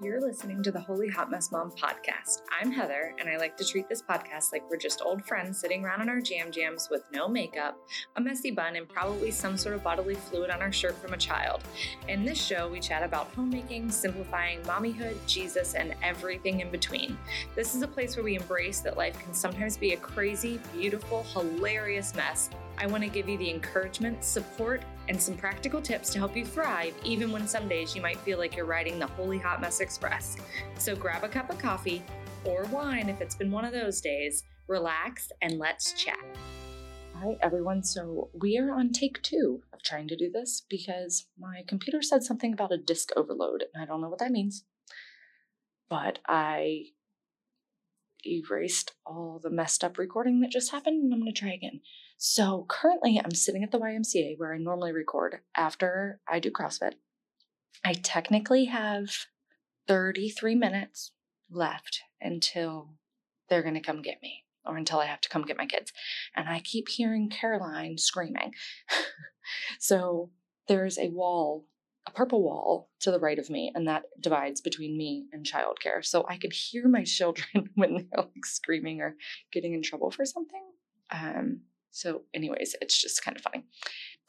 You're listening to the Holy Hot Mess Mom podcast. I'm Heather, and I like to treat this podcast like we're just old friends sitting around in our jam jams with no makeup, a messy bun, and probably some sort of bodily fluid on our shirt from a child. In this show, we chat about homemaking, simplifying, mommyhood, Jesus, and everything in between. This is a place where we embrace that life can sometimes be a crazy, beautiful, hilarious mess. I want to give you the encouragement, support, and some practical tips to help you thrive, even when some days you might feel like you're riding the Holy Hot Mess Express. So grab a cup of coffee or wine if it's been one of those days, relax, and let's chat. All right, everyone. So we are on take two of trying to do this because my computer said something about a disk overload, and I don't know what that means. But I erased all the messed up recording that just happened, and I'm going to try again. So currently, I'm sitting at the YMCA where I normally record after I do CrossFit. I technically have 33 minutes left until they're going to come get me or until I have to come get my kids. And I keep hearing Caroline screaming. so there's a wall, a purple wall to the right of me, and that divides between me and childcare. So I could hear my children when they're like screaming or getting in trouble for something. Um, so, anyways, it's just kind of funny.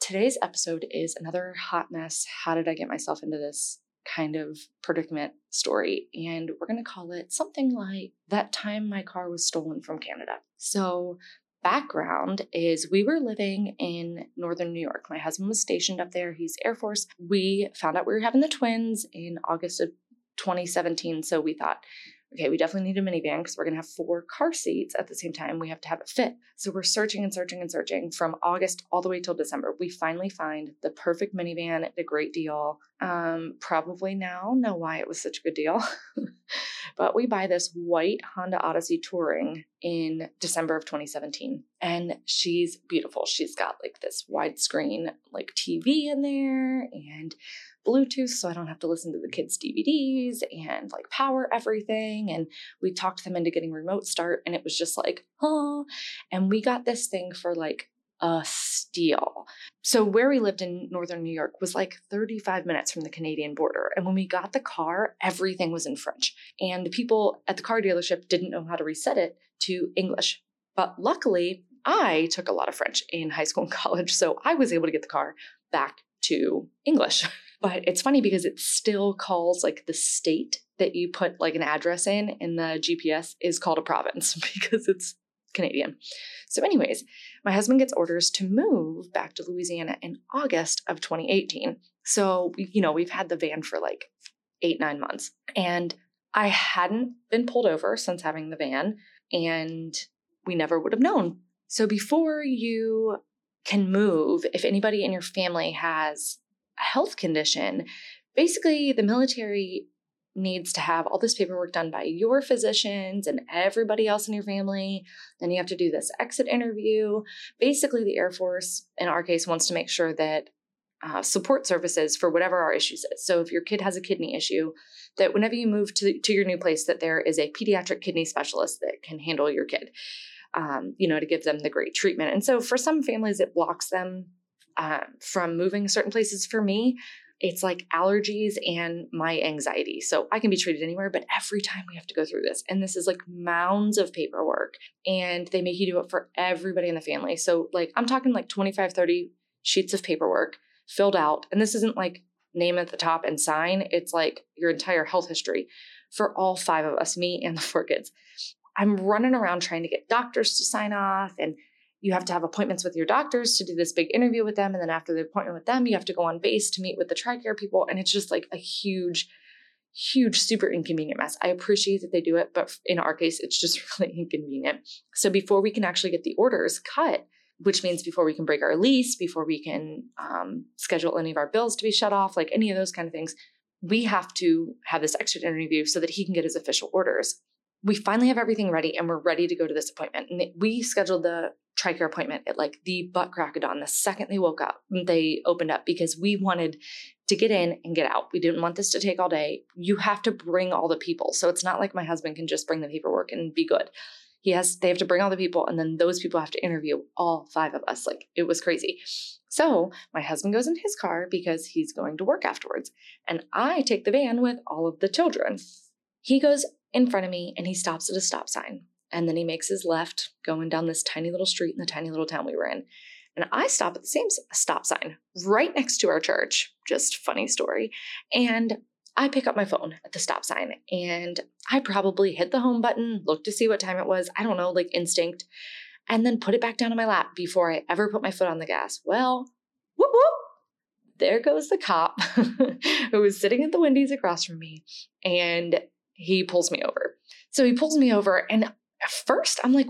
Today's episode is another hot mess. How did I get myself into this kind of predicament story? And we're going to call it something like That Time My Car Was Stolen from Canada. So, background is we were living in northern New York. My husband was stationed up there. He's Air Force. We found out we were having the twins in August of 2017. So we thought, okay, we definitely need a minivan because we're going to have four car seats at the same time. We have to have it fit. So we're searching and searching and searching from August all the way till December. We finally find the perfect minivan at a great deal. Um, probably now know why it was such a good deal. but we buy this white Honda Odyssey Touring in December of 2017. And she's beautiful. She's got like this widescreen like TV in there and Bluetooth so I don't have to listen to the kids' DVDs and like power everything. And we talked them into getting remote start, and it was just like, oh. And we got this thing for like a steal. So, where we lived in northern New York was like 35 minutes from the Canadian border. And when we got the car, everything was in French. And the people at the car dealership didn't know how to reset it to English. But luckily, I took a lot of French in high school and college. So, I was able to get the car back to English. But it's funny because it still calls like the state that you put like an address in in the GPS is called a province because it's Canadian. So, anyways, my husband gets orders to move back to Louisiana in August of 2018. So, you know, we've had the van for like eight, nine months. And I hadn't been pulled over since having the van, and we never would have known. So, before you can move, if anybody in your family has a health condition, basically the military needs to have all this paperwork done by your physicians and everybody else in your family. Then you have to do this exit interview. Basically, the Air Force, in our case, wants to make sure that uh, support services for whatever our issues is. So if your kid has a kidney issue, that whenever you move to, to your new place, that there is a pediatric kidney specialist that can handle your kid, um, you know, to give them the great treatment. And so for some families, it blocks them uh, from moving certain places for me it's like allergies and my anxiety. So I can be treated anywhere, but every time we have to go through this, and this is like mounds of paperwork, and they make you do it for everybody in the family. So, like, I'm talking like 25, 30 sheets of paperwork filled out. And this isn't like name at the top and sign, it's like your entire health history for all five of us, me and the four kids. I'm running around trying to get doctors to sign off and you have to have appointments with your doctors to do this big interview with them. And then after the appointment with them, you have to go on base to meet with the TRICARE people. And it's just like a huge, huge, super inconvenient mess. I appreciate that they do it, but in our case, it's just really inconvenient. So before we can actually get the orders cut, which means before we can break our lease, before we can um, schedule any of our bills to be shut off, like any of those kind of things, we have to have this extra interview so that he can get his official orders. We finally have everything ready and we're ready to go to this appointment. And we scheduled the TRICARE appointment at like the butt crack of dawn. The second they woke up, mm, they opened up because we wanted to get in and get out. We didn't want this to take all day. You have to bring all the people. So it's not like my husband can just bring the paperwork and be good. He has they have to bring all the people and then those people have to interview all five of us. Like it was crazy. So my husband goes in his car because he's going to work afterwards, and I take the van with all of the children. He goes in front of me and he stops at a stop sign. And then he makes his left going down this tiny little street in the tiny little town we were in. And I stop at the same stop sign right next to our church. Just funny story. And I pick up my phone at the stop sign and I probably hit the home button, looked to see what time it was. I don't know, like instinct, and then put it back down on my lap before I ever put my foot on the gas. Well, whoop whoop. There goes the cop who was sitting at the Wendy's across from me and he pulls me over. So he pulls me over, and at first I'm like,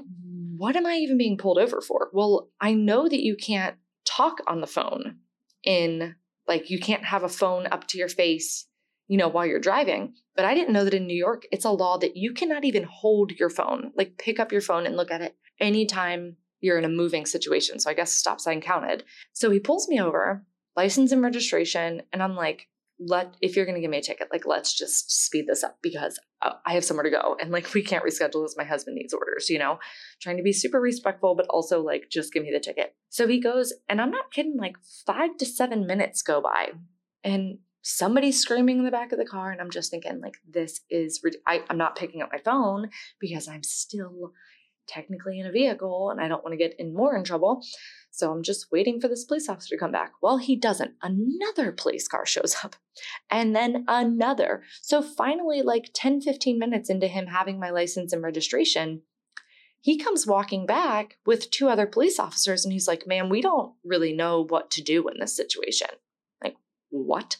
what am I even being pulled over for? Well, I know that you can't talk on the phone in like you can't have a phone up to your face, you know, while you're driving. But I didn't know that in New York, it's a law that you cannot even hold your phone, like pick up your phone and look at it anytime you're in a moving situation. So I guess stop sign counted. So he pulls me over, license and registration, and I'm like, let if you're going to give me a ticket like let's just speed this up because uh, i have somewhere to go and like we can't reschedule this my husband needs orders you know? Trying to be super respectful but also like just give me the ticket. So he goes and i'm not kidding like five to seven minutes go by and somebody's screaming in the back of the car and i'm just thinking like this is I, i'm not picking up my phone because i'm still technically in a vehicle and i don't want to get in more in trouble so I'm just waiting for this police officer to come back. Well, he doesn't. Another police car shows up, and then another. So finally, like 10, 15 minutes into him having my license and registration, he comes walking back with two other police officers, and he's like, "Man, we don't really know what to do in this situation. Like, what?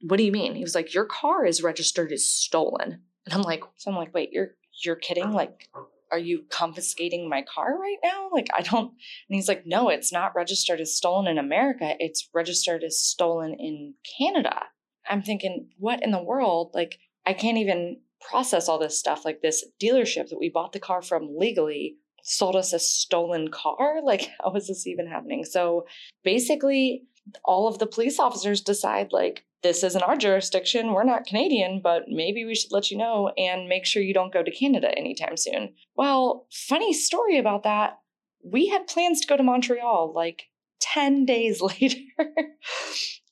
What do you mean? He was like, Your car is registered as stolen. And I'm like, so I'm like, wait, you're you're kidding? Like, are you confiscating my car right now? Like, I don't. And he's like, no, it's not registered as stolen in America. It's registered as stolen in Canada. I'm thinking, what in the world? Like, I can't even process all this stuff. Like, this dealership that we bought the car from legally sold us a stolen car. Like, how is this even happening? So basically, all of the police officers decide, like, this isn't our jurisdiction. We're not Canadian, but maybe we should let you know and make sure you don't go to Canada anytime soon. Well, funny story about that. We had plans to go to Montreal like 10 days later.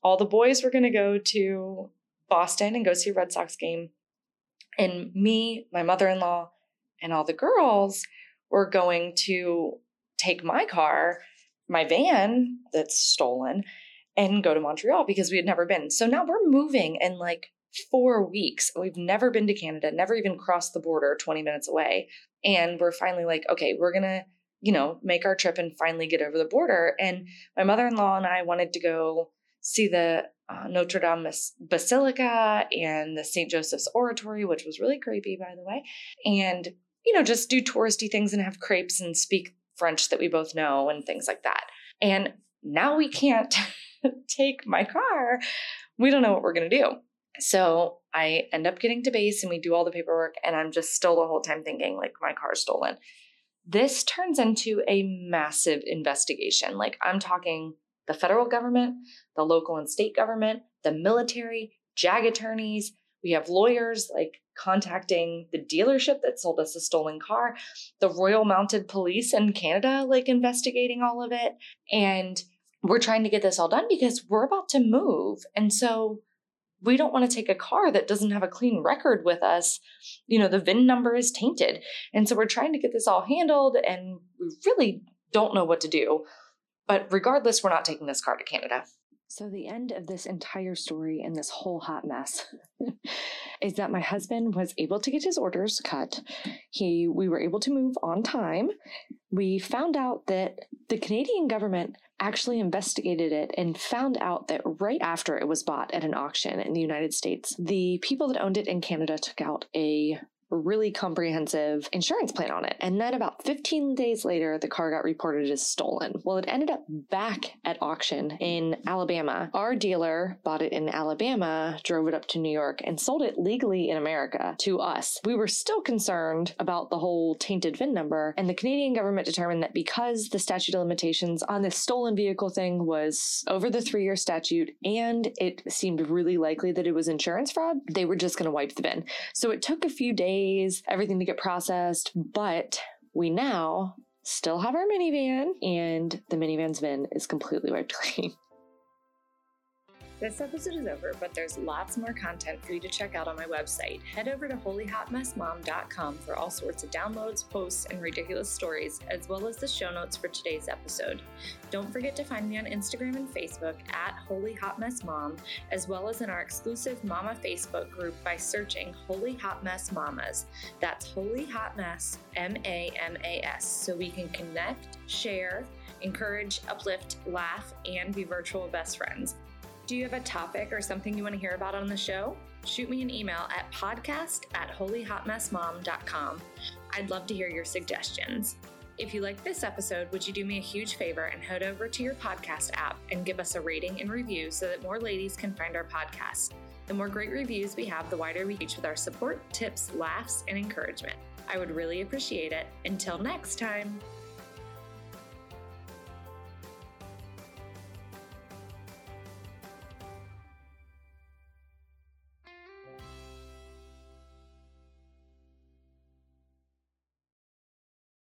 All the boys were going to go to Boston and go see a Red Sox game. And me, my mother in law, and all the girls were going to take my car, my van that's stolen, and go to Montreal because we had never been. So now we're moving in like four weeks. We've never been to Canada, never even crossed the border 20 minutes away. And we're finally like, okay, we're going to, you know, make our trip and finally get over the border. And my mother in law and I wanted to go see the uh, Notre Dame Basilica and the St. Joseph's Oratory, which was really creepy, by the way. And, you know, just do touristy things and have crepes and speak French that we both know and things like that. And now we can't take my car. We don't know what we're going to do. So I end up getting to base and we do all the paperwork, and I'm just still the whole time thinking, like, my car's stolen. This turns into a massive investigation. Like, I'm talking the federal government, the local and state government, the military, JAG attorneys. We have lawyers like contacting the dealership that sold us a stolen car, the Royal Mounted Police in Canada, like investigating all of it. And we're trying to get this all done because we're about to move. And so we don't want to take a car that doesn't have a clean record with us. You know, the VIN number is tainted. And so we're trying to get this all handled and we really don't know what to do. But regardless, we're not taking this car to Canada. So, the end of this entire story and this whole hot mess is that my husband was able to get his orders cut. He, we were able to move on time. We found out that the Canadian government actually investigated it and found out that right after it was bought at an auction in the United States, the people that owned it in Canada took out a really comprehensive insurance plan on it. And then about 15 days later, the car got reported as stolen. Well, it ended up back at auction in Alabama. Our dealer bought it in Alabama, drove it up to New York, and sold it legally in America to us. We were still concerned about the whole tainted VIN number, and the Canadian government determined that because the statute of limitations on this stolen vehicle thing was over the three year statute and it seemed really likely that it was insurance fraud, they were just going to wipe the VIN. So it took a few days days, everything to get processed. But we now still have our minivan, and the minivan's VIN is completely wiped clean. This episode is over, but there's lots more content for you to check out on my website. Head over to holyhotmessmom.com for all sorts of downloads, posts, and ridiculous stories, as well as the show notes for today's episode. Don't forget to find me on Instagram and Facebook at Holy Hot Mess Mom, as well as in our exclusive Mama Facebook group by searching Holy Hot Mess Mamas. That's Holy Hot Mess, M A M A S, so we can connect, share, encourage, uplift, laugh, and be virtual best friends. Do you have a topic or something you want to hear about on the show? Shoot me an email at podcast at holyhotmessmom.com. I'd love to hear your suggestions. If you like this episode, would you do me a huge favor and head over to your podcast app and give us a rating and review so that more ladies can find our podcast? The more great reviews we have, the wider we reach with our support, tips, laughs, and encouragement. I would really appreciate it. Until next time.